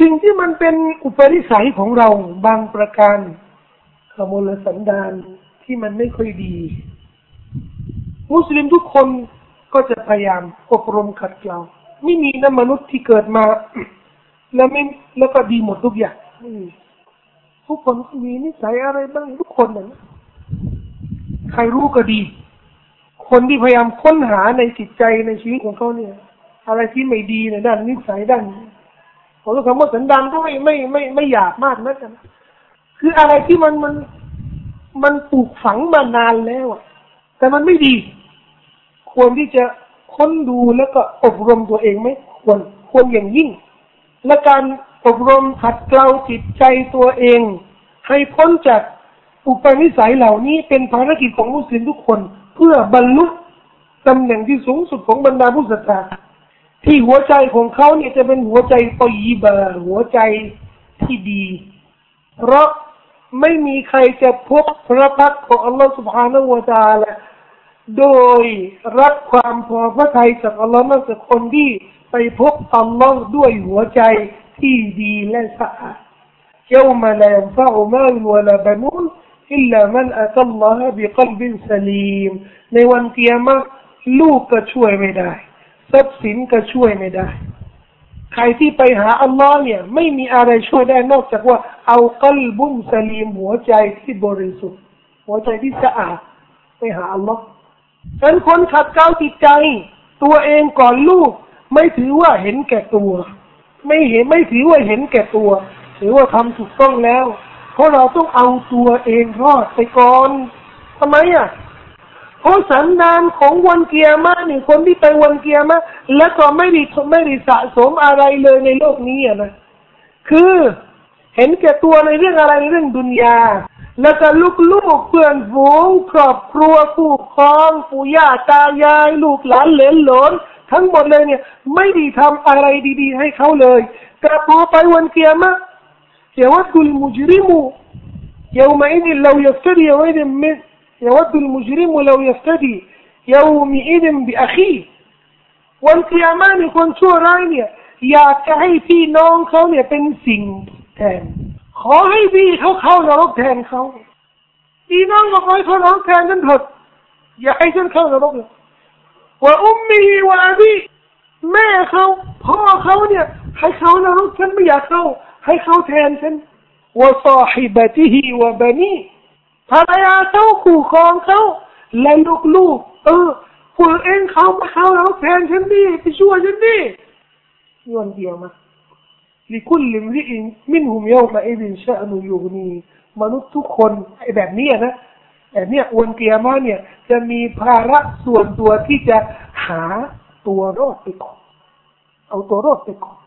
สิ่งที่มันเป็นอุปนิสัยของเราบางประการขโมลสันดานที่มันไม่ค่อยดี มุสลิมทุกคนก็จะพยายามอบรมขัดเกลาไม่มีนะมนุษย์ที่เกิดมา แล้วไม่แล้วก็ดีหมดทุกอย่างทุกคนมีนิสัยอะไรบ้างทุกคนนะใครรู้ก็ดี คนที่พยายามค้นหาในจิตใจในชีวิตของเขาเนี่ย อะไรที่ไม่ดีในด้านนิสัยด้าน ผมก็คำว่าสันดานก็ไม่ไม่ไม่ไม่อยากมากนะกันคืออะไรที่มันมันมันปลูกฝังมานานแล้วอะแต่มันไม่ดี ควรที่จะค้นดูแล้วก็อบรมตัวเองไหมควรควรอย่างยิ่ง และการอบรมขัดเกลาจิตใจตัวเอง ให้พ้นจากอุปนิสัยเหล่านี้เป็นภารกิจของมุสลิมทุกคน เพื่อบรรลุตำแหน่งที่สูงสุดของบรรดาผู้ศรัทธา ที่หัวใจของเขาเนี่ยจะเป็นหัวใจตอยบาหัวใจที่ดี เพราะไม่มีใครจะพบพระพักของอัลลอฮฺสุบฮานาอูตาละโดยรับความพอพระทัยจากอัลลอฮ์มากจากคนที่ไปพบอัลลอฮ์ด้วยหัวใจที่ดีและสะอาดเจ้ามาแลมฟะอมาลวะลาบานูนอิลลามันอัตัลลอฮ์บิกลบินสลีมในวันเกียรติลูกก็ช่วยไม่ได้ ทรัพย์สินก็ช่วยไม่ได้ ใครที่ไปหาอัลลอฮ์เนี่ย ไม่มีอะไรช่วยได้นอกจากว่า เอากัลบุนสลีมหัวใจที่บริสุทธิ์ หัวใจที่สะอาดไปหาอัลลอฮ์ฉะนั้นคนขัดเกลาจิตใจ ตัวเองก่อนลูก ไม่ถือว่าเห็นแก่ตัว ไม่เห็นไม่ถือว่าเห็นแก่ตัว ถือว่าทำถูกต้องแล้ว เพราะเราต้องเอาตัวเองรอดไปก่อนทำไมอะ เพราะสันดานของวันเกียร์มาหนี่งคนที่ไปวันเกียร์มาแล้วก็ไม่ได้ไม่ได้สะสมอะไรเลยในโลกนี้นะคือเห็นแก่ตัวในเรื่องอะไรในเรื่องดุนยา แล้วก็ลูกๆเพื่อนฝูงครอบครัวผู้ครองปู่ย่าตายาย ลูกหลานเหลนหลนทั้งหมดเลยเนี่ย ไม่ได้ทำอะไรดี ๆ ให้เขาเลยแต่พอไปวันเกียร์มาเยวัดกุลมุจริมูยาวมาอินเราอยากจะเดียวไอ้เดม يود المجرم لو يفتدي يومئذ بأخيه วันเกียร์มานี่คนชั่วร้ายเนี่ย อยากจะให้พี่น้องเขาเนี่ยเป็นสิ่งแทน ขอให้พี่เขาเข้านรกแทนเขาพี่น้องก็ขอให้เขานรกแทนฉันเถิดอย่าให้ฉันเข้านรกเลยว่าอุ้มมีว่าพี่แม่เขาพ่อเขาเนี่ย ให้เขานรกฉันไม่อยากเข้า ให้เขาแทนฉันว่าซาฮิบะติฮิวะบานี ภรรยาเขาขู่ครองเขาและลูกๆเออพวกเองเขามาเขาแล้วแทนฉันดิไปช่วยฉันดิย้อนเดียวมาลิคุลลิมริอินมินหุมเยวมาเอดินชาอนุยูนีมนุษย์ทุกคนไอ้แบบนี้นะแต่เนี่ยวันเกียร์มาเนี่ย จะมีภาระส่วนตัวที่จะหาตัวรอดไปก่อนเอาตัวรอดไปก่อน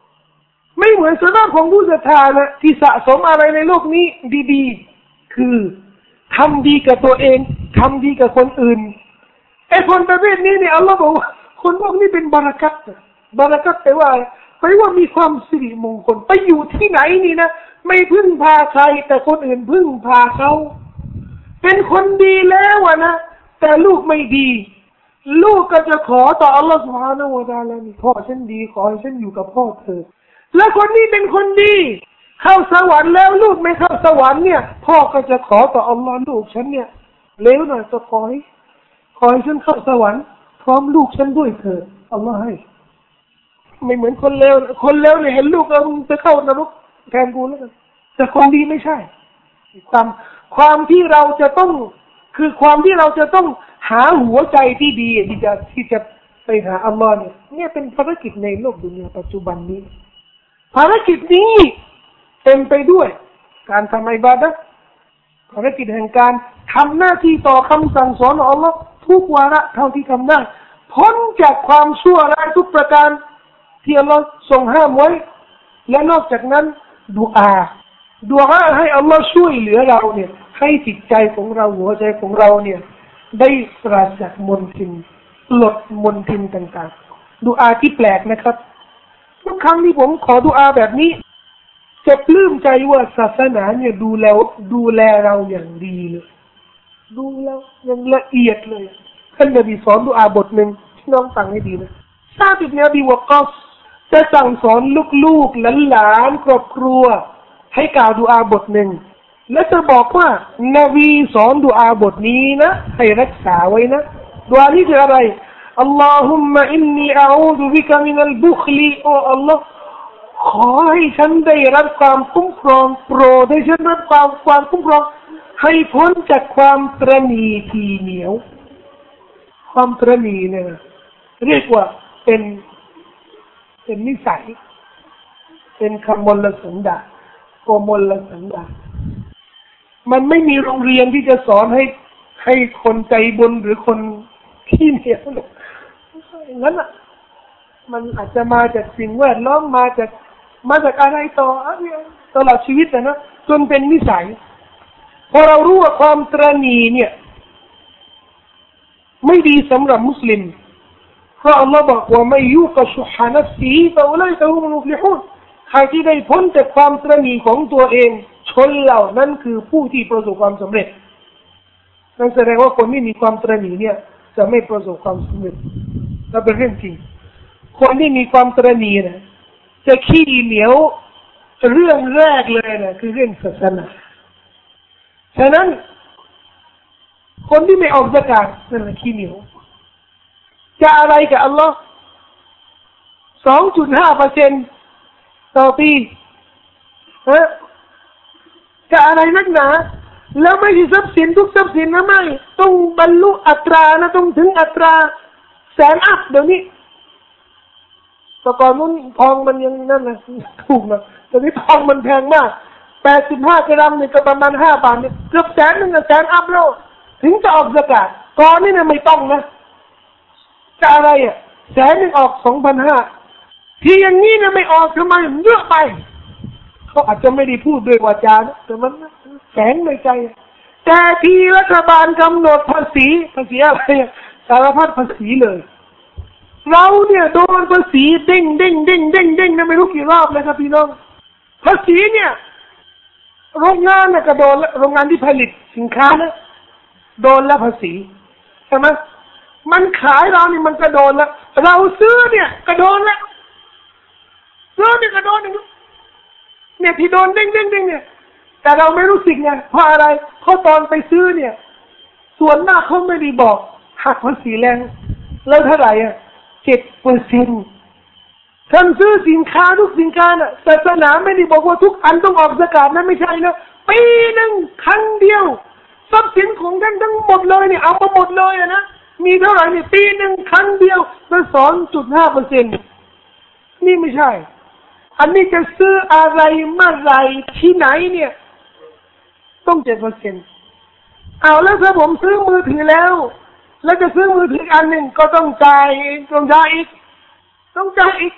ไม่เหมือนสนาของผู้ศรัทธานะที่สะสมอะไรในโลกนี้ดี ๆ คือ ทำดีกับตัวเองทำดีกับคนอื่นไอ้คนประเภทนี้เนี่ยอัลลอฮ์บอกว่าคนพวกนี้เป็นบารักัตบารักัตแปลว่าแปลว่ามีความสิริมงคลไปอยู่ที่ไหนนี่นะไม่พึ่งพาใคร แต่คนอื่นพึ่งพาเขาเป็นคนดีแล้วอะนะแต่ลูกไม่ดี ลูกก็จะขอต่ออัลลอฮ์สุฮานาอูตาลานี่พ่อฉันดีขอให้ฉันอยู่กับพ่อเธอและคนนี้เป็นคนดี เข้าสวรรค์แล้วลูกไม่เข้าสวรรค์เนี่ย พ่อก็จะขอต่ออัลลอฮ์ลูกฉันเนี่ยเลวหน่อยจะขอให้ขอให้ฉันเข้าสวรรค์พร้อมลูกฉันด้วยเถิดอัลลอฮ์ให้ ไม่เหมือนคนเลวคนเลวเนี่ยเห็นลูกแล้วมึงจะเข้านรกแทนกูแล้วกันแต่คนดีไม่ใช่ความความที่เราจะต้องคือความที่เราจะต้องหาหัวใจที่ดีที่จะที่จะไปหาอัลลอฮ์เนี่ยเนี่ยเป็นภารกิจในโลกดุนยาปัจจุบันนี้ ภารกิจนี้ เต็มไปด้วย การทำอิบาดะภารกิจแห่งการทำหน้าที่ต่อคำสั่งสอนของอัลลอฮ์ทุกวาระเท่าที่ทำได้ พ้นจากความชั่วร้ายทุกประการ ที่อัลลอฮ์ทรงห้ามไว้ และนอกจากนั้นดูอาดูอาให้อัลลอฮ์ช่วยเหลือเราเนี่ย ให้จิตใจของเราหัวใจของเราเนี่ย ได้ปราศจากมนทินลดมนทินต่างๆดูอาที่แปลกนะครับ ทุกครั้งที่ผมขอดูอาแบบนี้ จะปลื้มใจว่าศาสนาเนี่ยดูแลดูแลเราอย่างดีเลยดูแล้วยังละเอียดเลยท่านนบีสอนดูอาบทหนึ่งที่น้องฟังให้ดีนะซาบิบเนบีวกอสจะสั่งสอนลูกๆหลานๆครอบครัว ให้กล่าวดูอาบทหนึ่งและจะบอกว่านาบีสอนดูอาบทนี้นะให้รักษาไว้นะดูอานี้คืออะไรอัลลอฮุมมะอินนีอาอูดุบิกะมินัลบุคลีโออัลลอฮ์ ขอให้ฉันได้รับความคุ้มครองโปรดให้ฉันรับความความคุ้มครอง ให้พ้นจากความตรณีทีเหนียว ความตรณีเนี่ยนะเรียกว่าเป็น เป็นนิสัย เป็นคำมลสันดาโกมลสันดามันไม่มีโรงเรียนที่จะสอนให้ให้คนใจบุญหรือคนที่เหนียวอย่างนั้นอะมันอาจจะมาจากสิ่งแวดล้อมมาจาก มาจากอะไรต่ออะไรตลอดชีวิตนะนะจนเป็นนิสัยพอเรารู้ว่าความตรณีเนี่ย ไม่ดีสำหรับมุสลิมเพราะอัลลอฮ์บอกว่าไม่ยุกชุฮานัฟซีฟะอุลัยกะฮุมุฟลิฮูนใครที่ได้พ้นจากความตรณีของตัวเอง ชนเหล่านั้นคือผู้ที่ประสบความสำเร็จนั่นแสดงว่าคนที่มีความตรณีเนี่ย จะไม่ประสบความสำเร็จและเป็นเรื่องจริงคนที่มีความตรณีนะ จะขี้เหนียวเรื่องแรกเลยนะคือเรื่องศาสนาฉะนั้น คนที่ไม่ออกจากการนั่นแหละขี้เหนียวจะอะไรกับอัลลอฮ์สองจุดห้าเปอร์เซ็นต่อปีฮะจะอะไรนักหนา แล้วไม่ใช่ทรัพย์สินทุกทรัพย์สินนะไม่ ต้องบรรลุอัตรานะต้องถึงอัตราแสนอัพเดี๋ยวนี้ แต่ก่อนนู้นทองมันยังนั่นนะถูกนะแตอนนี้ทองมันแพงมากแปดสิบห้ากรัมเนี่ยก็ประมาณห้าบาทเนี่ยเกือบแสนหนึ่งแสนอัพแล้วถึงจะออกสกาดก่อนนี่เนี่ยไม่ต้องนะจะอะไรอะแสนหนึ่งออกสองพันห้าที่อย่างนี้เนะไม่ออกทำไมเยอะไปเขาอาจจะไม่ได้พูดด้วยวาจานะแต่มันแสงในใจ แต่ที่รัฐบาลกำหนดภาษีภาษีอะไรสารพัดภาษีเลย เราเนี่ยโดนภาษีเด้งเด้งเด้งเด้งเด้งนะไม่รู้กี่รอบเลยครับพี่น้องภาษีเนี่ย โรงงานนะก็โดนโรงงานที่ผลิตสินค้านะโดนแล้วภาษีใช่ไหมมันขายเรานี่มันกระโดนล้วเราซื้อเนี่ยกระโดนล้วซื้อเนี่ยกระโดนอย่างเนี่ยที่โดนเด้งเด้งเด้งเนี่ยแต่เราไม่รู้สึกไงเพราะอะไรเพราะตอนไปซื้อเนี่ย ส่วนมาเขาไม่ได้บอกหักภาษีแรงแล้วเท่าไหร่อะ เจ็ดเปอร์เซ็นต์ท่านซื้อสินค้าทุกสินค้าน่ะศาสนาไม่ได้บอกว่าทุกอันต้องออกสกาดนะไม่ใช่นะปีหนึ่งครั้งเดียวทรัพย์สินของท่านทั้งหมดเลยเนี่ยเอามาหมดเลยอะนะมีเท่าไหร่เนี่ยปีหนึ่งครั้งเดียวละสองจุดห้าเปอร์เซ็นต์นี่ไม่ใช่ อันนี้จะซื้ออะไรเมื่อไรที่ไหนเนี่ย ต้องเจ็ดเปอร์เซ็นต์เอาแล้วถ้าผมซื้อมือถือแล้ว แล้วจะซื้อมือถืออันหนึ่งก็ต้องจ่ายต้องจ่ายอีก ต้องจ่ายอีก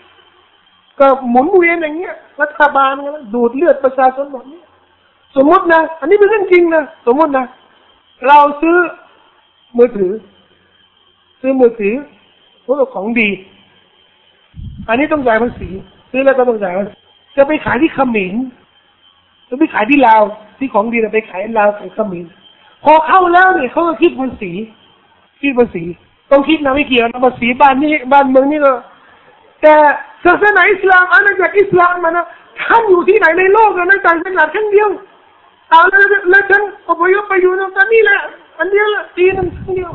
ก็หมุนเวียนอย่างเงี้ย รัฐบาลก็ดูดเลือดประชาชนแบบนี้สมมตินะ อันนี้เป็นเรื่องจริงนะ สมมตินะ เราซื้อมือถือ ซื้อมือถือพวกของดี อันนี้ต้องจ่ายภาษี ซื้อแล้วก็ต้องจ่ายจะไปขายที่เขมรจะไปขายที่ลาวที่ของดีจะไปขายลาวขายเขมรพอเข้าแล้วเนี่ยเขาก็คิดภาษี คิดภาษี ต้องคิดนะไม่เกี่ยวนะภาษีบ้านนี้บ้านเมืองนี่ก็แต่ศาสนาอิสลามอาณาจักรอิสลามมันนะท่านอยู่ที่ไหนในโลกนะต่างจังหวัดแค่เดียวเอาแล้วแล้วฉันอพยพไปอยู่ตรงนี้แหละอันเดียวละตีนึงเดียว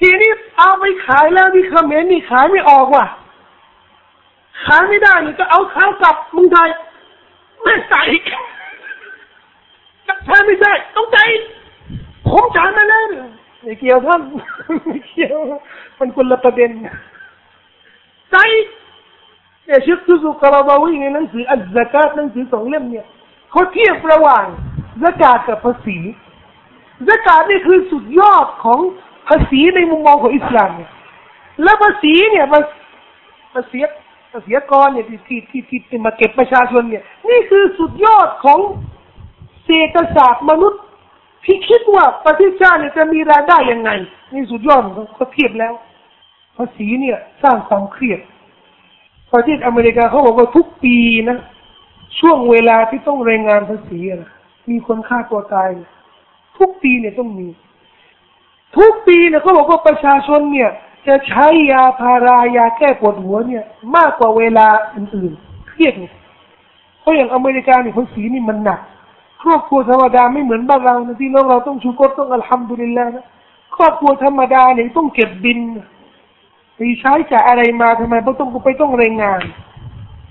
ทีนี้เอาไปขายแล้วที่เขมรนี่ขายไม่ออกว่ะขายไม่ได้นี่ก็เอาข้าวกลับมึงไทยไม่ใส่ใช่ไม่ใช่ต้องใจผมจ่ายมาแล้วไม่ เกี่ยวท่านไม่เกี่ยวมันคนละประเด็นใจเนี่ยเชคทุสุกราบาวีในหนังสืออัลซากาตหนังสือสองเล่มเนี่ยเขาเทียบระหว่างสกาดกับภาษีสกาดนี่คือสุดยอดของภาษีในมุมมองของอิสลามเนี่ยแล้วภาษีเนี่ยภาภาษีภาษีกรเนี่ยที่ที่ที่ที่มาเก็บประชาชนเนี่ย นี่คือสุดยอดของเศรษฐศาสตร์มนุษย์ ที่คิดว่าประเทศชาติเนี่ยจะมีรายได้ยังไงนี่สุดยอดเขาเทียบแล้วภาษีเนี่ย สร้างความเครียดประเทศอเมริกาเขาบอกว่าทุกปีนะช่วงเวลาที่ต้องรายงานภาษีนะมีคนฆ่าตัวตาย ทุกปีเนี่ยต้องมี ทุกปีเนี่ยเขาบอกว่าประชาชนเนี่ย จะใช้ยาพารายาแก้ปวดหัวเนี่ย มากกว่าเวลาอื่นๆเครียดเพราะอย่างอเมริกาเนี่ยคนสีนี่มันหนัก ครอบครัวธรรมดาไม่เหมือนบ้านเรานะที่น้องเราต้องชูกรต้องอัลฮัมดุลิลละนะครอบครัวธรรมดาเนี่ยต้องเก็บบินไปใช้จ่ายอะไรมาทำไมต้องไปต้องรายงาน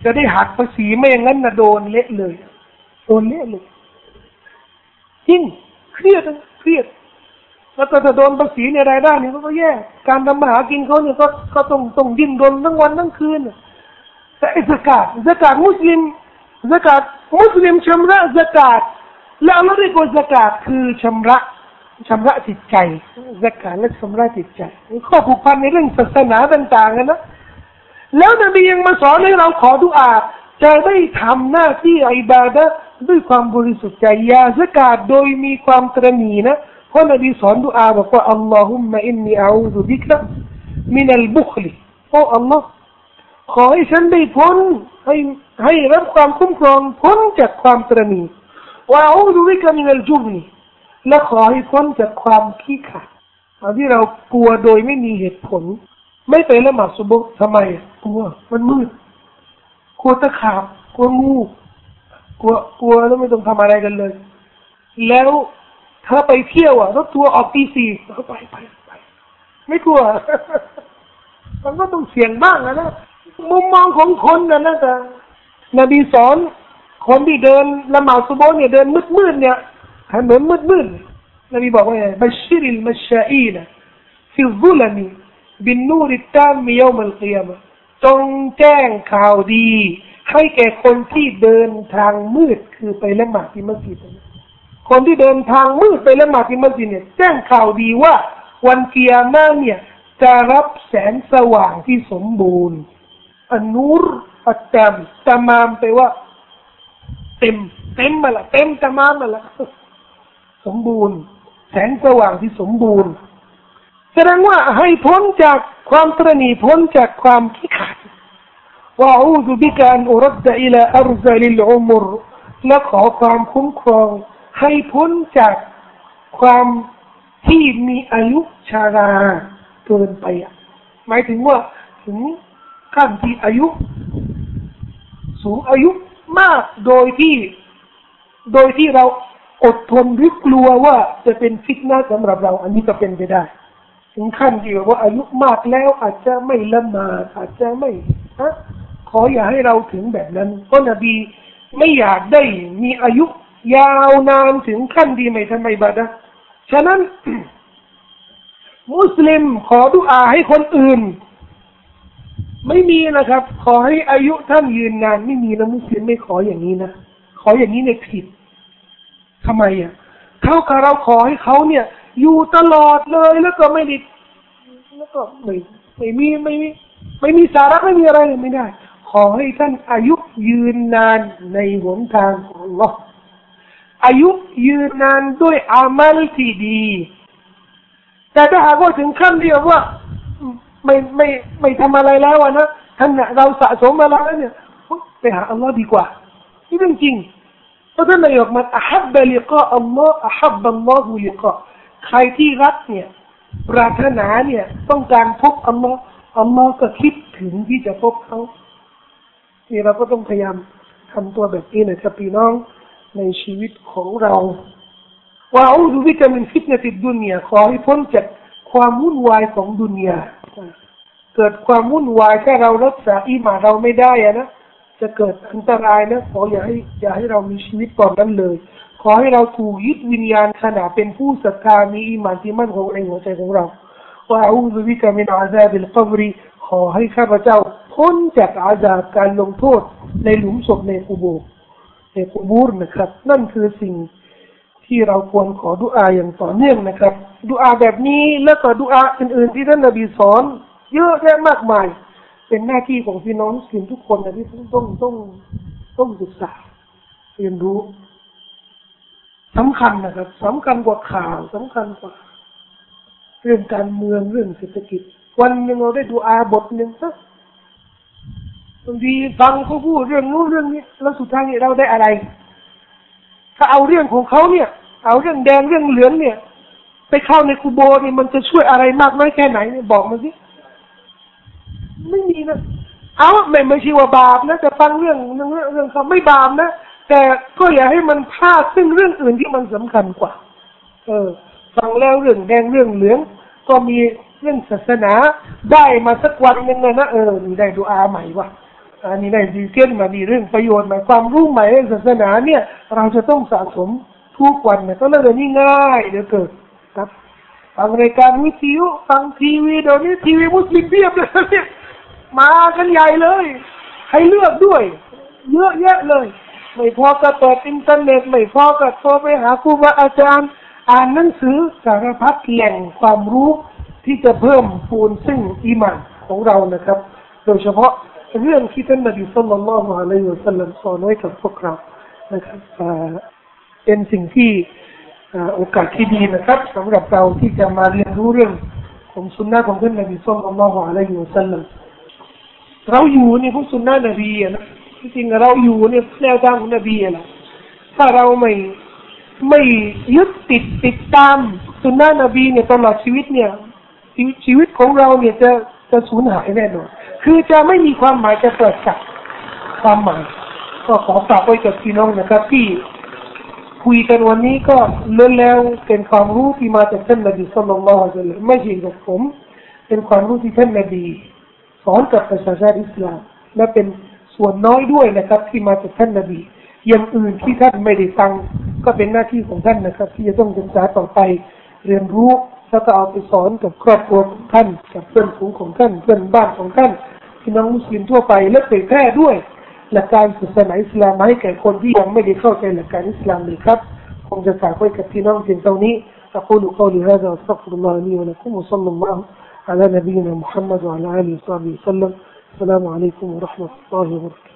จะได้หักภาษีไม่อย่างนั้นนะโดนเละเลยโดนเละเลยจริงเครียดเครียดแล้วก็จะโดนภาษีในรายได้เนี่ยก็แย่การทำมาหากินเขาเนี่ยก็ก็ต้องต้องดิ้นรนทั้งวันทั้งคืนแต่อ้สกาดสกาดมุสลิมสกาดมุสลิมชำระสกาด แล้วเราเรียกว่าสกาดคือชำระชำระจิตใจสกาดและชำระจิตใจข้อผูกพันในเรื่องศาสนาต่างๆนะแล้วนบียังมาสอนให้เราขอดุอาจะได้ทำหน้าที่อิบาดะด้วยความบริสุทธิ์ใจยาสกาดโดยมีความตรณีนะเพราะนบีสอนดุอาบอกว่าอัลลอฮุมมะอินนีอาอูซุบิกะมินัลบุคลิโอ้อัลลอฮ์ขอให้ฉันได้พ้นให้ให้รับความคุ้มครองพ้นจากความตรณี ว่าอูซุบิกะมินัลจุบนีและขอให้พ้นจากความขี้ขลาดที่เรากลัวโดยไม่มีเหตุผล ไม่ไปละหมาดสุบทำไมกลัวมันมืดกลัวตะขาบกลัวงูกลัวกลัวแล้วไม่ต้องทำอะไรกันเลย แล้วถ้าไปเที่ยวอะรถทัวร์ออกตีสี่ก็ไปไปไป ไม่กลัว มันก็ต้องเสี่ยงบ้างนะนะมุมมองของคนนะนะแต่นบีสอน คนที่เดินละหมาดซุโบเนี่ยเดินมืดมืดเนี่ยถนนมืดมืดนบีบอกว่าไงบัชชิริลมัชชาอีนะฟิซุลมีบินนูริตามมียามัลกิยามะจงแจ้งข่าวดี ให้แก่คนที่เดินทางมืดคือไปละหมาดที่มัสยิดคนที่เดินทางมืดไปละหมาดที่มัสยิดเนี่ยแจ้งข่าวดีว่า วันเกียร์หน้าเนี่ยจะรับแสงสว่างที่สมบูรณ์อนุรอัตตมตามามไปว่า เต็ม เต็มมาละเต็มตามามมาละสมบูรณ์ แสงสว่างที่สมบูรณ์ แสดงว่าให้พ้นจากความตรณีพ้นจากความขี้ขาดว่าอูซุบิการอุรดอิลาอัรซาลิลอุมรและขอความคุ้มครอง ให้พ้นจากความที่มีอายุชาราเกินไปอะ หมายถึงว่าถึงขั้นที่อายุ สูงอายุ มากโดยที่โดยที่เราอดทนหรือกลัวว่าจะเป็นฟิตนาสำหรับเรา อันนี้ก็เป็นไปได้ถึงขั้นที่ว่าอายุมากแล้วอาจจะไม่ละมาอาจจะไม่ฮะขออย่าให้เราถึงแบบนั้นเพราะนบีไม่อยากได้มีอายุยาวนานถึงขั้นดีไม่ทำไมบาดะฉะนั้น มุสลิมขอดุอาให้คนอื่น ไม่มีนะครับ ขอให้อายุท่านยืนนานไม่มีนะมุสลิมไม่ขออย่างนี้นะขออย่างนี้ในผิดทำไมอะเท่ากับเราขอให้เขาเนี่ย อยู่ตลอดเลยแล้วก็ไม่ได้แล้วก็ไม่ไม่มีไม่มีไม่มีสาระไม่มีอะไรไม่ได้ ขอให้ท่านอายุยืนนานในหนทางของ Allah อายุยืนนานด้วยอามัลที่ดี แต่ถ้าหากว่าถึงขั้นที่ว่า ไม่ไม่ไม่ทำอะไรแล้วนะท่านเราสะสมมาแล้วเนี่ยไปหาอัลลอฮ์ดีกว่านี่เรื่องจริงเพราะท่านนายกมันอับลิกะอัลลอฮ์อับบัลลอฮุลิกะใครที่รักเนี่ย ปรารถนาเนี่ย ต้องการพบอัลลอฮ์อัลลอฮ์ก็คิดถึงที่จะพบเขาที่เราก็ต้องพยายามทำตัวแบบนี้นะครับพี่น้องในชีวิตของเราว่าอูดูวิกามินฟิตเนติดดุนยขอให้พ้นจาก ความวุ่นวายของดุนยาเกิดความวุ่นวายถ้าเรารักษาอิมาเราไม่ได้อะนะจะเกิดอันตรายนะขออย่าให้อย่าให้เรามีชีวิตก่อนนั้นเลย ขอให้เราถูกยึดวิญญาณขณะเป็นผู้ศรัทธามีอิมานที่มั่นคงในหัวใจของเราว่าอูดุวิกามินอาซาบิลกับรีขอให้ข้าพเจ้าพ้นจากอาญาการลงโทษในหลุมศพในอุโบในกุบูรนะครับ นั่นคือสิ่ง ที่เราควรขอดุอาอย่างต่อเนื่องนะครับดุอาแบบนี้แล้วก็ดุอาอื่น ๆ ที่ท่านนบีสอน เยอะแยะมากมาย เป็นหน้าที่ของพี่น้องสิ่งทุกคนนะที่ต้องต้องต้องศึกษาเรียนรู้สำคัญนะครับสำคัญกว่าข่าวสำคัญกว่าเรื่องการเมืองเรื่องเศรษฐกิจ วันหนึ่งเราได้ดูอาบทหนึ่งสักบางทีฟังเขาพูดเรื่องนู้นเรื่องนี้ แล้วสุดท้ายเราได้อะไร ถ้าเอาเรื่องของเขาเนี่ย เอาเรื่องแดงเรื่องเหลืองเนี่ย ไปเข้าในคูโบนี่มันจะช่วยอะไรมากน้อยแค่ไหนเนี่ยบอกมาสิไม่มีนะเอาไม่ไม่ใช่ว่าบาปนะแต่ฟังเรื่องเรื่องเรื่องเขาไม่บาปนะแต่ก็อย่าให้มันพลาดซึ่งเรื่องอื่นที่มันสำคัญกว่า เออ ฟังแล้วเรื่องแดงเรื่องเหลือง ก็มีเรื่องศาสนาได้มาสักวันหนึ่งนะนะเออนี่ได้ดูอาใหม่ว่ะ อันนี้ได้ดีเกินมามีเรื่องประโยชน์หม่ความรู้ใหม่เรื่องศาสนาเนี่ย เราจะต้องสะสมทุกวันเนี่ยก็เลยเดี๋ยวนี้ง่ายเหลือเกินครับฟังรายการวิทยุฟังทีวีเดี๋ยวนี้ทีวีมุสลิมเพียบเลยเนี่ยมากันใหญ่เลย ให้เลือกด้วย เยอะแยะเลย ไม่พอก็เปิดอินเทอร์เน็ตไม่พอก็โทรไปหาครูบาอาจารย์ อ่านหนังสือสารพัดแหล่งความรู้ที่จะเพิ่มพูนซึ่งอีหมันของเรานะครับ โดยเฉพาะ เรื่องที่ท่านนบีสุลต่านละฮ์อะลัยฮิวะสัลลัมสอนไว้กับพวกเรานะครับเป็นสิ่งที่โอกาสที่ดีนะครับสำหรับเราที่จะมาเรียนรู้เรื่องของสุนนะของท่านนบีสุลต่านละฮ์อะลัยฮิวะสัลลัมเราอยู่ในพวกสุนนะนบีนะที่จริงเราอยู่ในแนวทางของนบีนะถ้าเราไม่ไม่ยึดติดติดตามสุนนะนบีเนี่ยตลอดชีวิตเนี่ยชีวิตของเราเนี่ยจะจะสูญหายแน่นอน คือจะไม่มีความหมายจะเปิดจากความหมายก็ขอฝากไว้กับพี่น้องนะครับ ที่คุยกันวันนี้ก็เลื่นแล้วเป็นความรู้ที่มาจากท่านนบีสุลต่านละฮ์เลยไม่ใช่กับผม เป็นความรู้ที่ท่านนบีสอนกับประชาชาติอิสลาม และเป็นส่วนน้อยด้วยนะครับ ที่มาจากท่านนบีอย่างอื่นที่ท่านไม่ได้ฟังก็เป็นหน้าที่ของท่านนะครับ ที่จะต้องศึกษาต่อไปเรียนรู้แล้วก็เอาไปสอนกับครอบครัวของท่าน กับเพื่อนฝูงของท่าน เพื่อนบ้านของท่าน พี่น้องมุสลิมทั่วไปและเผยแพร่ด้วย หลักการศาสนาอิสลามมาให้แก่คนที่ยังไม่ได้เข้าใจหลักการอิสลามเลยครับคงจะฝากไว้กับพี่น้องเพียงเท่านี้ أقول قولي هذا وأستغفر الله لي ولكم وصلى الله على نبينا محمد وعلى آله وصحبه وسلم السلام عليكم ورحمة الله وبركاته